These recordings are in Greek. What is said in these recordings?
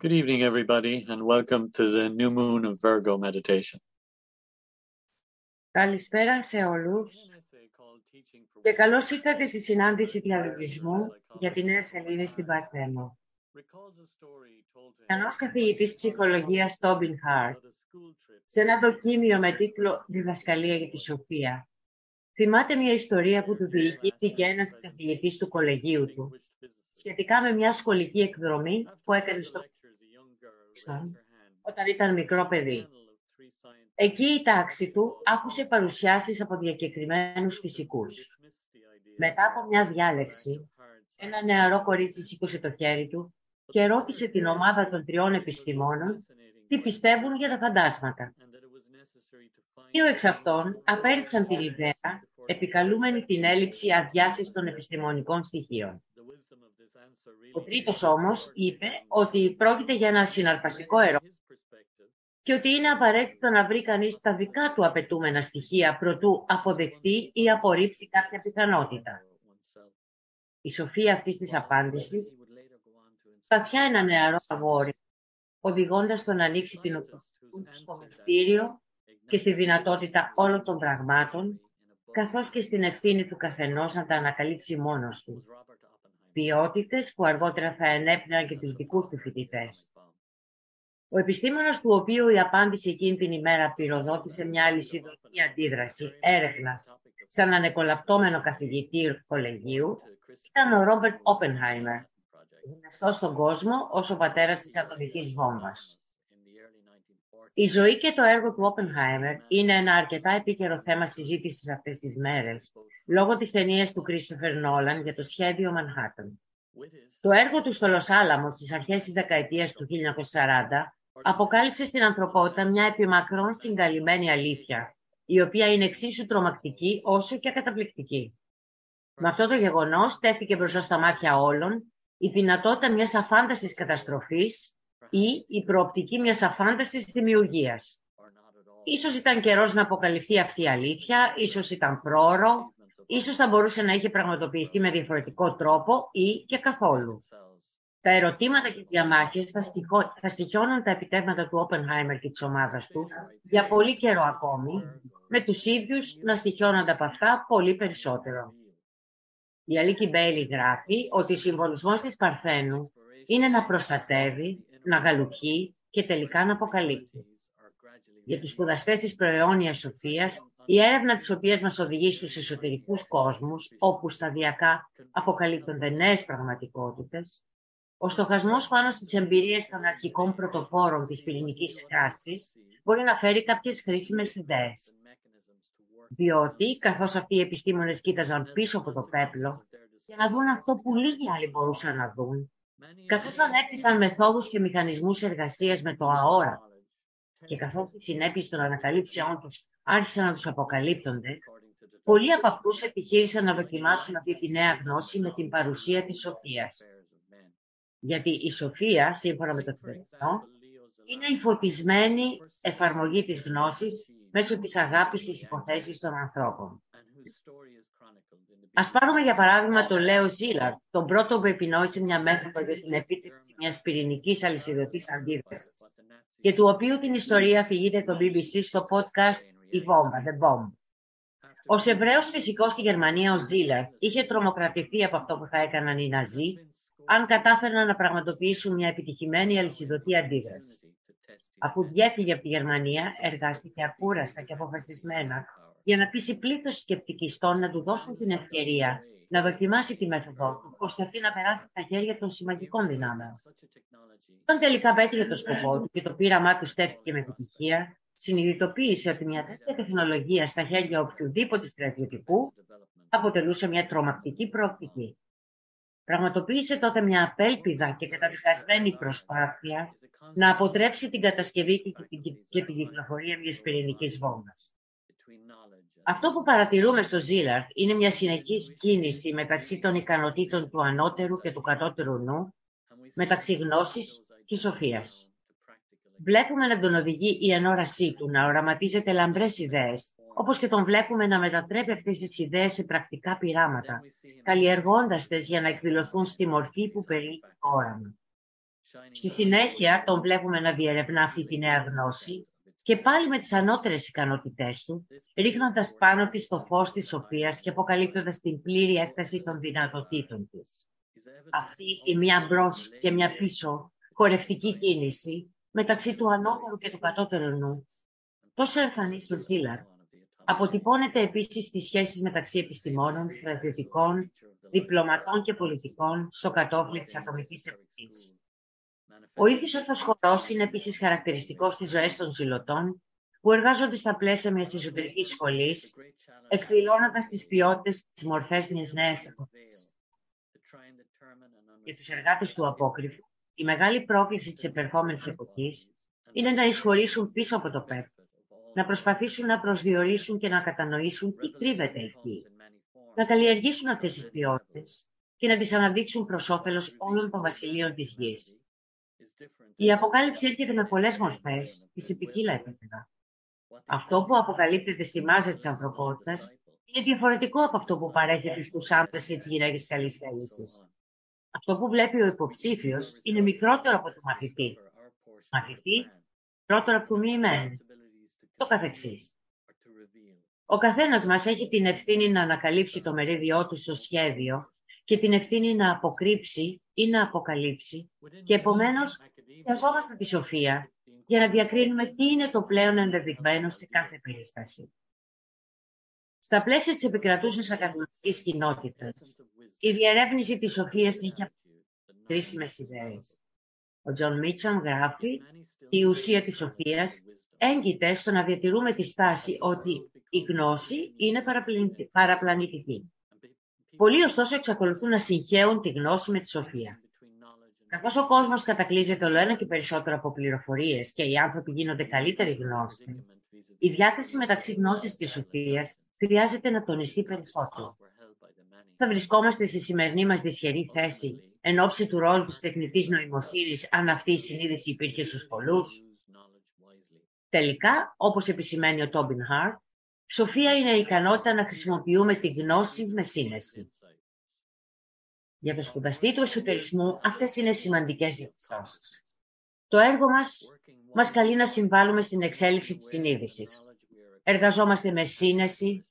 Good evening, everybody, and welcome to the new moon of Virgo meditation. Καλησπέρα σε όλους και καλώς ήρθατε στη συνάντηση διαλογισμού για τη Νέα Σελήνη στην Παρθένο. Κανός καθηγητής ψυχολογίας Τόμπιν Χάρτ, σε ένα δοκίμιο με τίτλο «Διδασκαλία για τη Σοφία», θυμάται μια ιστορία που του διηγήθηκε ένας καθηγητής του κολεγίου του, σχετικά με μια σχολική εκδρομή που έκανε στο όταν ήταν μικρό παιδί. Εκεί η τάξη του άκουσε παρουσιάσεις από διακεκριμένους φυσικούς. Μετά από μια διάλεξη, ένα νεαρό κορίτσι σήκωσε το χέρι του και ρώτησε την ομάδα των τριών επιστημόνων τι πιστεύουν για τα φαντάσματα. Δύο εξ αυτών απέριξαν την ιδέα, επικαλούμενη την έλλειψη αδειάσης των επιστημονικών στοιχείων. Ο τρίτος όμως είπε ότι πρόκειται για ένα συναρπαστικό ερώτημα και ότι είναι απαραίτητο να βρει κανείς τα δικά του απαιτούμενα στοιχεία προτού αποδεχτεί ή απορρίψει κάποια πιθανότητα. Η σοφία αυτής της απάντησης βαθιά ένα νεαρό αγόρι, οδηγώντας τον να ανοίξει την οπτική στο μυστήριο και στη δυνατότητα όλων των πραγμάτων, καθώς και στην ευθύνη του καθενός να τα ανακαλύψει μόνος του ποιότητες που αργότερα θα ενέπνεαν και τους δικούς του φοιτητές. Ο επιστήμονας του οποίου η απάντηση εκείνη την ημέρα πυροδότησε μια αλυσιδωτή αντίδραση έρευνας σαν ανεκολαπτώμενο καθηγητή κολεγίου ήταν ο Ρόμπερτ Όπενχάιμερ, γνωστός στον κόσμο ως ο πατέρας της ατομικής βόμβας. Η ζωή και το έργο του Όπενχάιμερ είναι ένα αρκετά επίκαιρο θέμα συζήτησης αυτές τις μέρες, λόγω της ταινίας του Κρίστοφερ Νόλαν για το σχέδιο Μανχάτεν. Το έργο του στο Λος Άλαμος στις αρχές της δεκαετίας του 1940 αποκάλυψε στην ανθρωπότητα μια επιμακρών συγκαλυμμένη αλήθεια, η οποία είναι εξίσου τρομακτική όσο και καταπληκτική. Με αυτό το γεγονός τέθηκε μπροστά στα μάτια όλων η δυνατότητα μιας αφάνταστης καταστροφής ή η προοπτική μιας αφάνταστης δημιουργίας. Ίσως ήταν καιρός να αποκαλυφθεί αυτή η αλήθεια, ίσως ήταν πρόωρο, ίσως θα μπορούσε να είχε πραγματοποιηθεί με διαφορετικό τρόπο ή και καθόλου. Τα ερωτήματα και οι διαμάχες θα, στοιχώ, θα στοιχιώνουν τα επιτεύγματα του Όπενχάιμερ και της ομάδας του για πολύ καιρό ακόμη, με τους ίδιους να στοιχιώνονται από αυτά πολύ περισσότερο. Η Αλίκη Μπέιλι γράφει ότι ο συμβολισμός της Παρθένου είναι να προστατεύει, να γαλουχεί και τελικά να αποκαλύπτει. Για τους σπουδαστές της προαιώνιας σοφίας, η έρευνα της οποίας μας οδηγεί στους εσωτερικούς κόσμους, όπου σταδιακά αποκαλύπτονται νέες πραγματικότητες, ο στοχασμός πάνω στις εμπειρίες των αρχικών πρωτοπόρων της πυρηνικής σκάσης μπορεί να φέρει κάποιες χρήσιμες ιδέες. Διότι, καθώς αυτοί οι επιστήμονες κοίταζαν πίσω από το πέπλο, για να δουν αυτό που λίγοι άλλοι μπορούσαν να δουν, καθώς ανέπτυσαν μεθόδους και μηχανισμούς εργασίας με το αόρατο και καθώς οι συνέπειες των ανακαλύψεών τους άρχισαν να τους αποκαλύπτονται, πολλοί από αυτούς επιχείρησαν να δοκιμάσουν αυτή τη νέα γνώση με την παρουσία της σοφίας. Γιατί η σοφία, σύμφωνα με το Τιβετινό, είναι η φωτισμένη εφαρμογή της γνώσης μέσω της αγάπης στις υποθέσεις των ανθρώπων. Α πάρουμε για παράδειγμα τον Λέο Ζήλαρ, τον πρώτο που επινόησε μια μέθοδο για την επίτευξη μιας πυρηνικής αλυσιδωτής αντίδρασης και του οποίου την ιστορία αφηγείται το BBC στο podcast «Η βόμβα», «The Bomb». Ω Εβραίος φυσικός στη Γερμανία, ο Ζήλαρ είχε τρομοκρατηθεί από αυτό που θα έκαναν οι Ναζί αν κατάφεραν να πραγματοποιήσουν μια επιτυχημένη αλυσιδωτή αντίδραση. Αφού διέφυγε από τη Γερμανία, εργάστηκε ακούραστα και αποφασισμένα για να πείσει πλήθος σκεπτικιστών να του δώσουν την ευκαιρία να δοκιμάσει τη μέθοδό του, ώστε αυτή να περάσει στα χέρια των σημαντικών δυνάμεων. Όταν τελικά πέτυχε το σκοπό του και το πείραμά του στέφθηκε με επιτυχία, συνειδητοποίησε ότι μια τέτοια τεχνολογία στα χέρια οποιοδήποτε στρατιωτικού αποτελούσε μια τρομακτική προοπτική. Πραγματοποίησε τότε μια απέλπιδα και καταδικασμένη προσπάθεια να αποτρέψει την κατασκευή και την κυκλοφορία μιας πυρηνικής βόμβας. Αυτό που παρατηρούμε στο Ζήλαρ είναι μια συνεχής κίνηση μεταξύ των ικανοτήτων του ανώτερου και του κατώτερου νου, μεταξύ γνώσης και σοφίας. Βλέπουμε να τον οδηγεί η ενόρασή του να οραματίζεται λαμπρές ιδέες, όπως και τον βλέπουμε να μετατρέπει αυτές τις ιδέες σε πρακτικά πειράματα, καλλιεργώντας τες για να εκδηλωθούν στη μορφή που περιέχει το όραμα. Στη συνέχεια τον βλέπουμε να διερευνά αυτή τη νέα γνώση και πάλι με τις ανώτερες ικανότητές του, ρίχνοντας πάνω της το φως της σοφίας και αποκαλύπτοντας την πλήρη έκταση των δυνατοτήτων της. Αυτή η μία μπρος και μια πίσω χορευτική κίνηση μεταξύ του ανώτερου και του κατώτερου νου, τόσο εμφανής στο Ζήλαρ, αποτυπώνεται επίσης στις σχέσεις μεταξύ επιστημόνων, στρατιωτικών, διπλωματών και πολιτικών στο κατόφλι της ατομικής εποχής. Ο ίδιος αυτός χορός είναι επίσης χαρακτηριστικός στις ζωές των ζηλωτών που εργάζονται στα πλαίσια μιας εσωτερικής σχολής, εκδηλώνοντας τις ποιότητες της μορφές μιας νέας εποχής. Για τους εργάτες του απόκρυφου, η μεγάλη πρόκληση της επερχόμενης εποχής είναι να εισχωρήσουν πίσω από το ΠΕΠ, να προσπαθήσουν να προσδιορίσουν και να κατανοήσουν τι κρύβεται εκεί, να καλλιεργήσουν αυτές τις ποιότητες και να τις αναδείξουν προς όφελος όλων των βασιλείων της γης. Η αποκάλυψη έρχεται με πολλές μορφές και σε ποικίλα επίπεδα. Αυτό που αποκαλύπτεται στη μάζα της ανθρωπότητας είναι διαφορετικό από αυτό που παρέχεται στους άντρες και τις γυναίκες καλής θέλησης. Αυτό που βλέπει ο υποψήφιος είναι μικρότερο από το μαθητή. Μαθητή, μικρότερο από το μοιημένο. Το καθεξής. Ο καθένας μας έχει την ευθύνη να ανακαλύψει το μερίδιό του στο σχέδιο και την ευθύνη να αποκρύψει ή να αποκαλύψει και επομένως χρειαζόμαστε τη σοφία για να διακρίνουμε τι είναι το πλέον ενδεδειγμένο σε κάθε περίσταση. Στα πλαίσια της επικρατούσας ακαδημαϊκής κοινότητας, η διερεύνηση της σοφίας έχει κρίσιμες ιδέες. Ο Τζον Μίτσον γράφει «Η ουσία της σοφίας έγκειται στο να διατηρούμε τη στάση ότι η γνώση είναι παραπλανητική. Πολλοί ωστόσο εξακολουθούν να συγχέουν τη γνώση με τη σοφία. Καθώς ο κόσμος κατακλείζεται ολοένα και περισσότερο από πληροφορίες και οι άνθρωποι γίνονται καλύτεροι γνώστες, η διάκριση μεταξύ γνώσης και σοφίας χρειάζεται να τονιστεί περισσότερο. Θα βρισκόμαστε στη σημερινή μας δυσχερή θέση εν ώψη του ρόλου της τεχνητής νοημοσύνης αν αυτή η συνείδηση υπήρχε στους πολλούς. Τελικά, όπως επισημαίνει ο Τόμπιν Χαρτ, σοφία είναι η ικανότητα να χρησιμοποιούμε τη γνώση με σύνεση. Για το σπουδαστή του εσωτερισμού, αυτές είναι σημαντικές διαπιστώσεις. Το έργο μας μας καλεί να συμβάλλουμε στην εξέλιξη της συνείδησης. Εργαζόμαστε με σύνεση,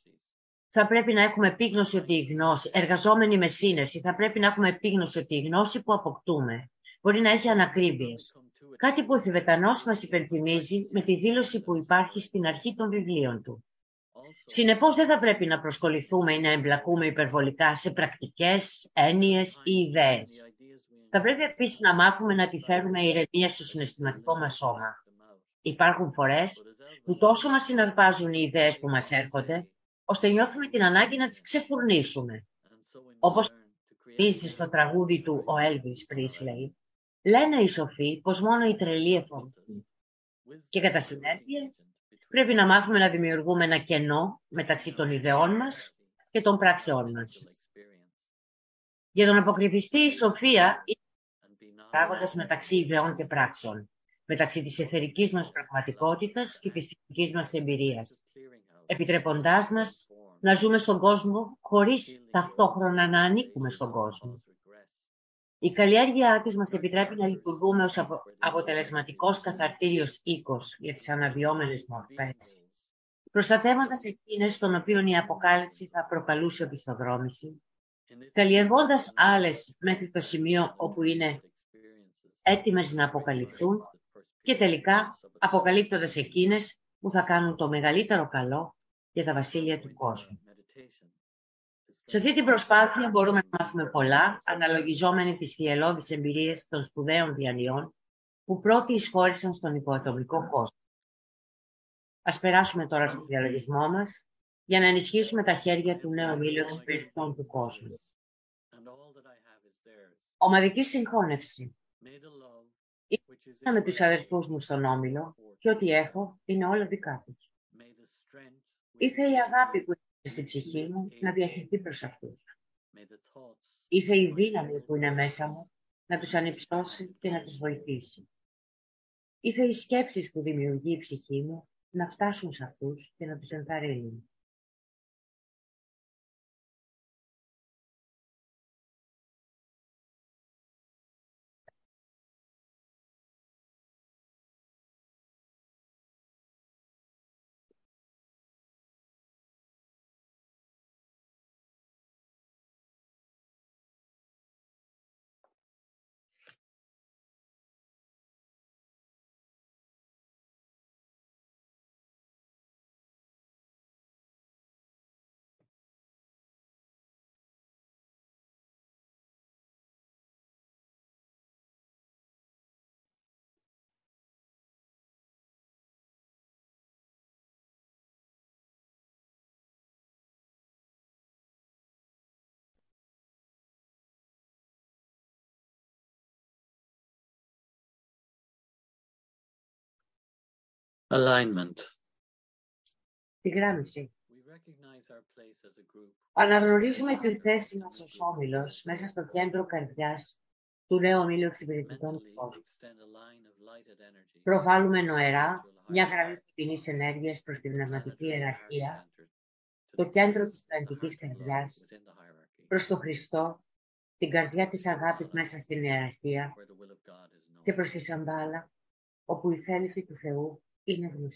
θα πρέπει να έχουμε επίγνωση ότι η γνώση, εργαζόμενοι με σύνεση, θα πρέπει να έχουμε επίγνωση ότι η γνώση που αποκτούμε μπορεί να έχει ανακρίβειες. Κάτι που ο Θηβετανός μας υπενθυμίζει με τη δήλωση που υπάρχει στην αρχή των βιβλίων του. Συνεπώς δεν θα πρέπει να προσκοληθούμε ή να εμπλακούμε υπερβολικά σε πρακτικές, έννοιες ή ιδέες. Θα πρέπει επίσης να μάθουμε να επιφέρουμε ηρεμία στο συναισθηματικό μας σώμα. Υπάρχουν φορές που τόσο μας συναρπάζουν οι ιδέες που μας έρχονται, ώστε νιώθουμε την ανάγκη να τις ξεφουρνίσουμε. Όπως πει στο τραγούδι του ο Elvis Presley, λένε οι σοφοί πως μόνο οι τρελοί εφορούν. Και κατά συνέπεια πρέπει να μάθουμε να δημιουργούμε ένα κενό μεταξύ των ιδεών μας και των πράξεών μας. Για τον αποκρυφιστή η σοφία είναι πράγοντας μεταξύ ιδεών και πράξεων, μεταξύ της εθερικής μας πραγματικότητας και της φυσικής μας εμπειρίας, επιτρέποντάς μας να ζούμε στον κόσμο χωρίς ταυτόχρονα να ανήκουμε στον κόσμο. Η καλλιέργειά της μας επιτρέπει να λειτουργούμε ως αποτελεσματικός καθαρτήριος οίκος για τις αναβιώμενες μορφές, προστατεύοντας εκείνες των οποίων η αποκάλυψη θα προκαλούσε οπισθοδρόμηση, καλλιεργώντας άλλες μέχρι το σημείο όπου είναι έτοιμες να αποκαλυφθούν και τελικά αποκαλύπτοντας εκείνες που θα κάνουν το μεγαλύτερο καλό για τα βασίλεια του κόσμου. Σε αυτή την προσπάθεια μπορούμε να μάθουμε πολλά, αναλογιζόμενοι τις θυελώδεις εμπειρίες των σπουδαίων διανοιών που πρώτοι εισχώρησαν στον υποατομικό κόσμο. Ας περάσουμε τώρα στο διαλογισμό μας για να ενισχύσουμε τα χέρια του νέου μήλου εξυπηρετών του κόσμου. Ομαδική συγχώνευση. Ήρθα με τους αδερφούς μου στον Όμιλο και ό,τι έχω είναι όλα δικά τους. Ήρθε η αγάπη που είναι στην ψυχή μου να διαχειριστεί προς αυτούς. Ήρθε η δύναμη που είναι μέσα μου να τους ανυψώσει και να τους βοηθήσει. Ήρθε οι σκέψεις που δημιουργεί η ψυχή μου να φτάσουν σε αυτούς και να τους ενθαρρύνουν. Alignment. Τη γράμμιση. Αναγνωρίζουμε τη θέση μας ως όμιλος μέσα στο κέντρο καρδιάς του νέου ομίλου εξυπηρετητών του κόσμου. Προβάλλουμε νοερά μια γραμμή φωτεινής ενέργειας προς την πνευματική ιεραρχία, το κέντρο της πλανητικής καρδιάς, προς τον Χριστό, την καρδιά της αγάπης μέσα στην ιεραρχία και προς τη Σαμπάλα, όπου η θέληση του Θεού είναι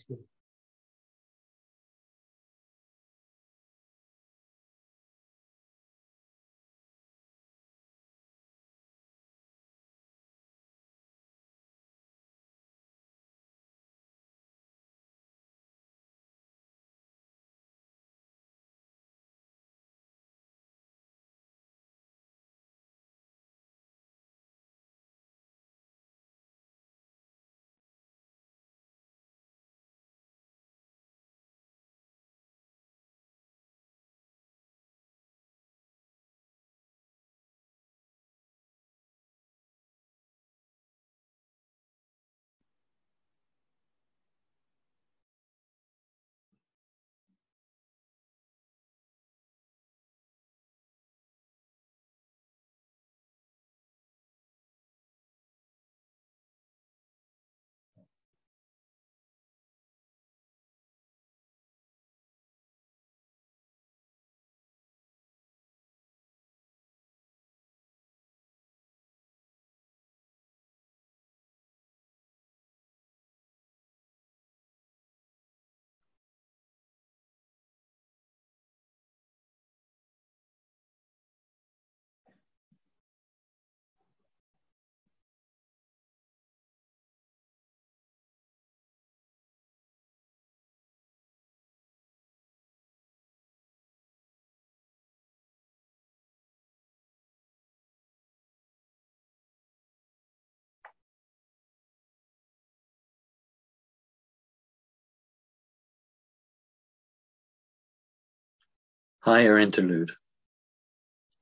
Higher interlude.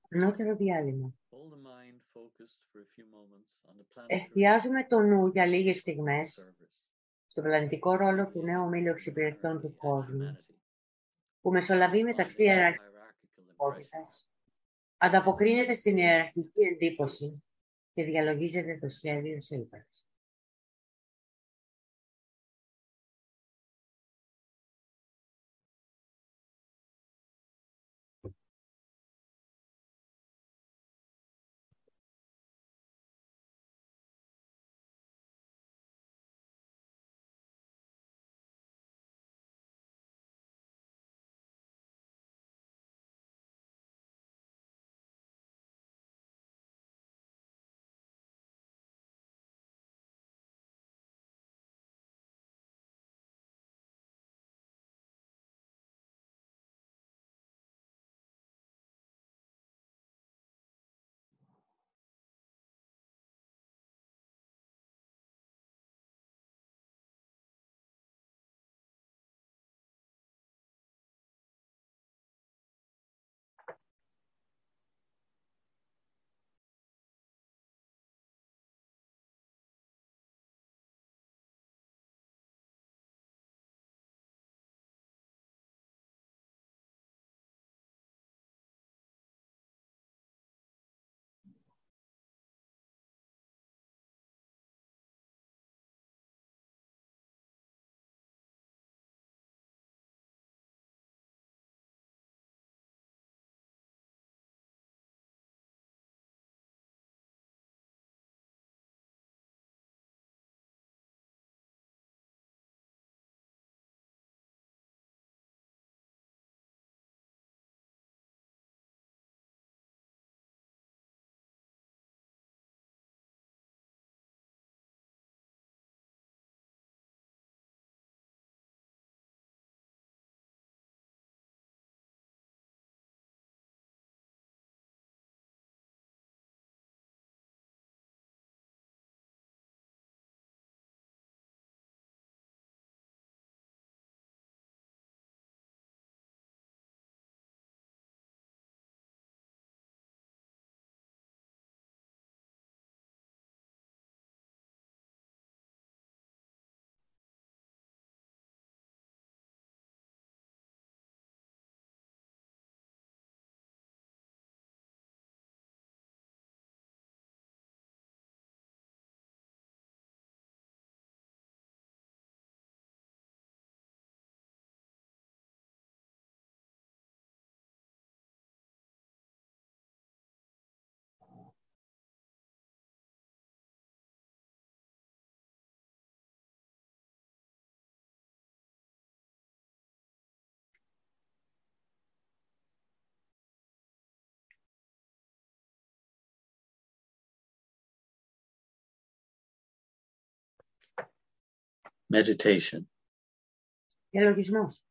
Ανώτερο διάλειμμα. Εστιάζουμε το νου για λίγες στιγμές στο πλανητικό ρόλο του νέου ομίλου εξυπηρετών του κόσμου, που μεσολαβεί μεταξύ ιεραρχικής ανταποκρίνεται στην ιεραρχική εντύπωση και διαλογίζεται το σχέδιο σε ύπαρξη. Meditation. Διαλογισμός.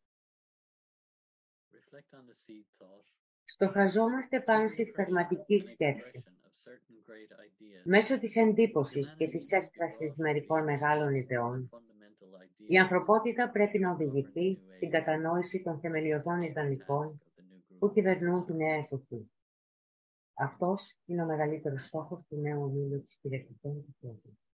Στοχαζόμαστε πάνω στη σπερματική σκέψη. Μέσω της εντύπωσης και της έκφρασης μερικών μεγάλων ιδεών, η ανθρωπότητα πρέπει να οδηγηθεί στην κατανόηση των θεμελιωδών ιδανικών που κυβερνούν τη νέα εποχή. Αυτός είναι ο μεγαλύτερος στόχος του νέου ομίλου της κυριαρχικών του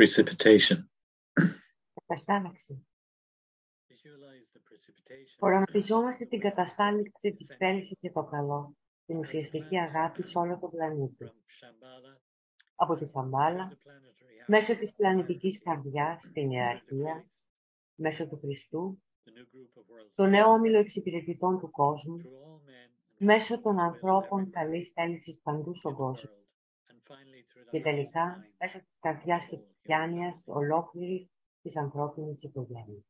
Precipitation. Καταστάλαξη. Οραματιζόμαστε την καταστάληξη της θέλησης και το καλό, την ουσιαστική αγάπη σε όλο τον πλανήτη. Από τη Σαμπάλα, μέσω της πλανητικής καρδιάς, στην ιεραρχία, μέσω του Χριστού, το νέο όμιλο εξυπηρετητών του κόσμου, μέσω των ανθρώπων καλής θέλησης παντού στον κόσμο και τελικά μέσω της καρδιάς και της πιάνειας ολόκληρης της ανθρώπινης οικογένειας.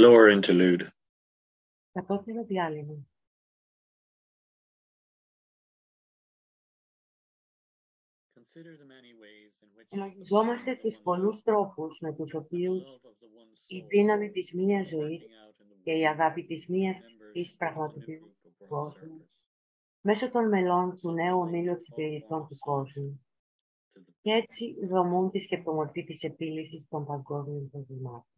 Lower interlude. Κατώτερο διάλειμμα. Λογιζόμαστε τις πολλούς τρόπους με τους οποίους η δύναμη της μίας ζωής και η αγάπη της μίας της πραγματοποιούν του κόσμου μέσω των μελών του νέου ομίλου εξυπηρετητών του κόσμου και έτσι δομούν τη σκεπτομορφή της επίλυσης των παγκόσμιων προβλημάτων.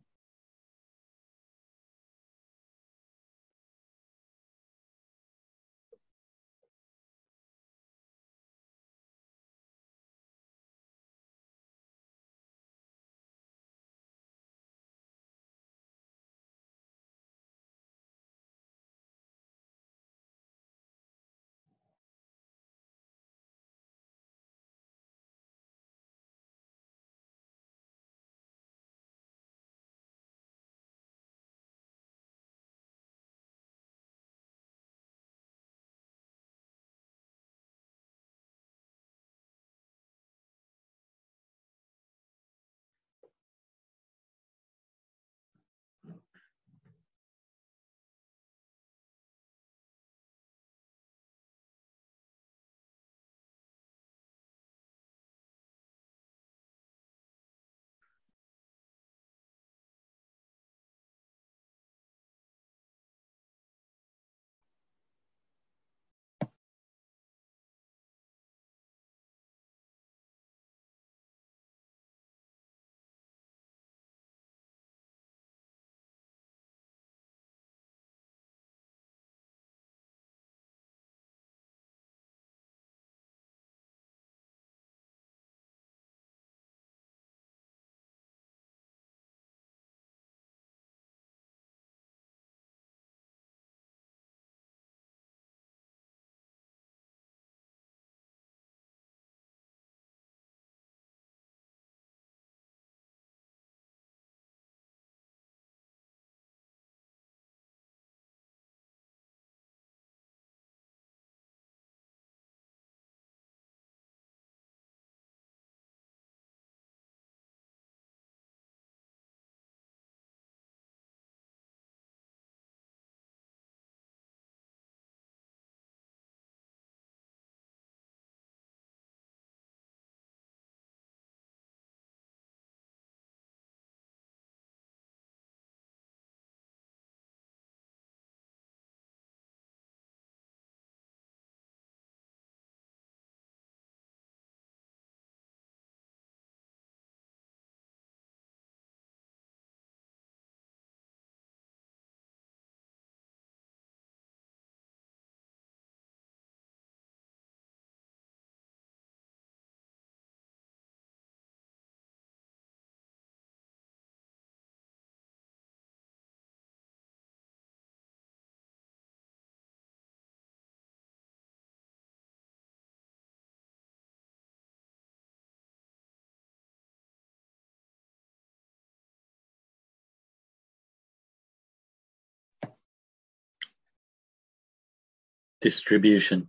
Distribution.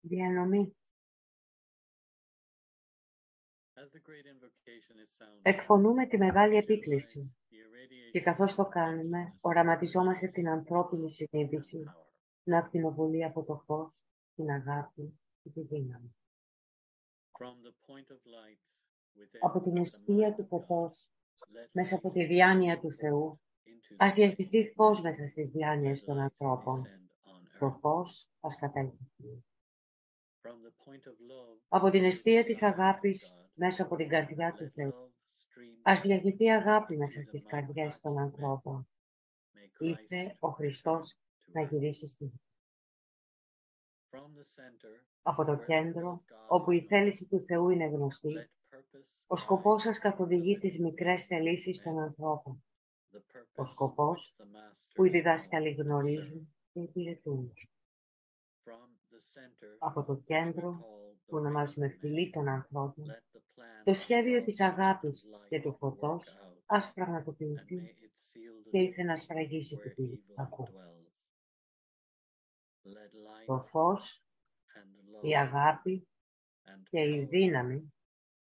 Διανομή. As the great invocation is sounded, Εκφωνούμε τη μεγάλη επίκληση και καθώς το κάνουμε, οραματιζόμαστε την ανθρώπινη συνείδηση να ακτινοβολεί από το φως, την αγάπη και τη δύναμη. from the point of light within Από την the αιστεία mind του of God, φωτός, let μέσα light από τη διάνοια του Θεού, into ας the διαχυθεί φως μέσα στις διάνοιες light των ανθρώπων. Descend on Το earth. φως ας κατέλθει. From the point of love Από την αιστία within της the heart of αγάπης, God, μέσα από την καρδιά του let Θεού, love stream ας διαχυθεί αγάπη into μέσα the στις mind καρδιές των hearts of men. ανθρώπων. May Christ Ήρθε ο Χριστός return to να earth. γυρίσει στη γη. From the center, Από το where the will κέντρο, of God όπου η is known, θέληση του Θεού είναι γνωστή, let purpose ο σκοπός guide σας καθοδηγεί the τις living μικρές lives of θελήσεις των men. ανθρώπων. The Ο purpose σκοπός which the που οι masters διδάσκαλοι know and serve. γνωρίζουν και υπηρετούν. From the center, Από το which we κέντρο, call the που ονομάζουμε ring of men, φυλή των ανθρώπων, let the plan το of σχέδιο love της and αγάπης light και του work φωτός out, ας and πραγματοποιηθεί may it seal the και ήρθε να decree σφραγίσει where την πύλη του evil κακού. dwells. Let Το light φως, and η love αγάπη and και η power δύναμη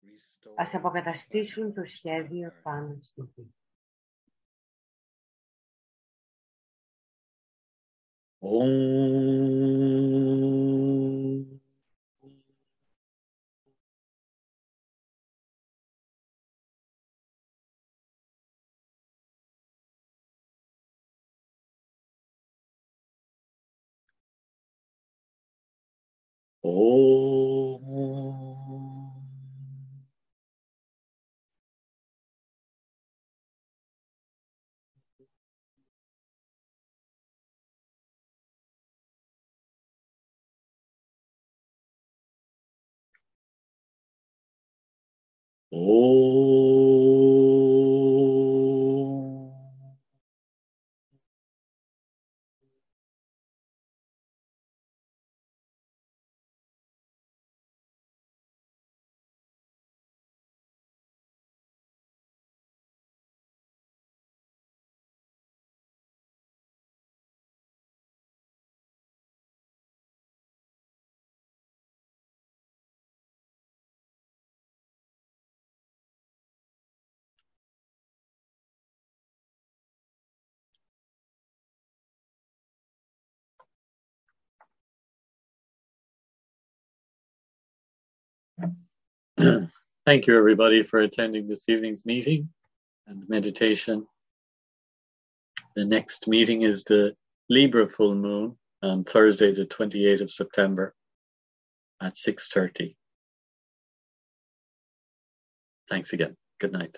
restore ας the αποκαταστήσουν το plan on σχέδιο earth. πάνω στη γη. Oh. Thank you, everybody, for attending this evening's meeting and meditation. The next meeting is the Libra full moon on Thursday, the 28th of September at 6.30. Thanks again. Good night.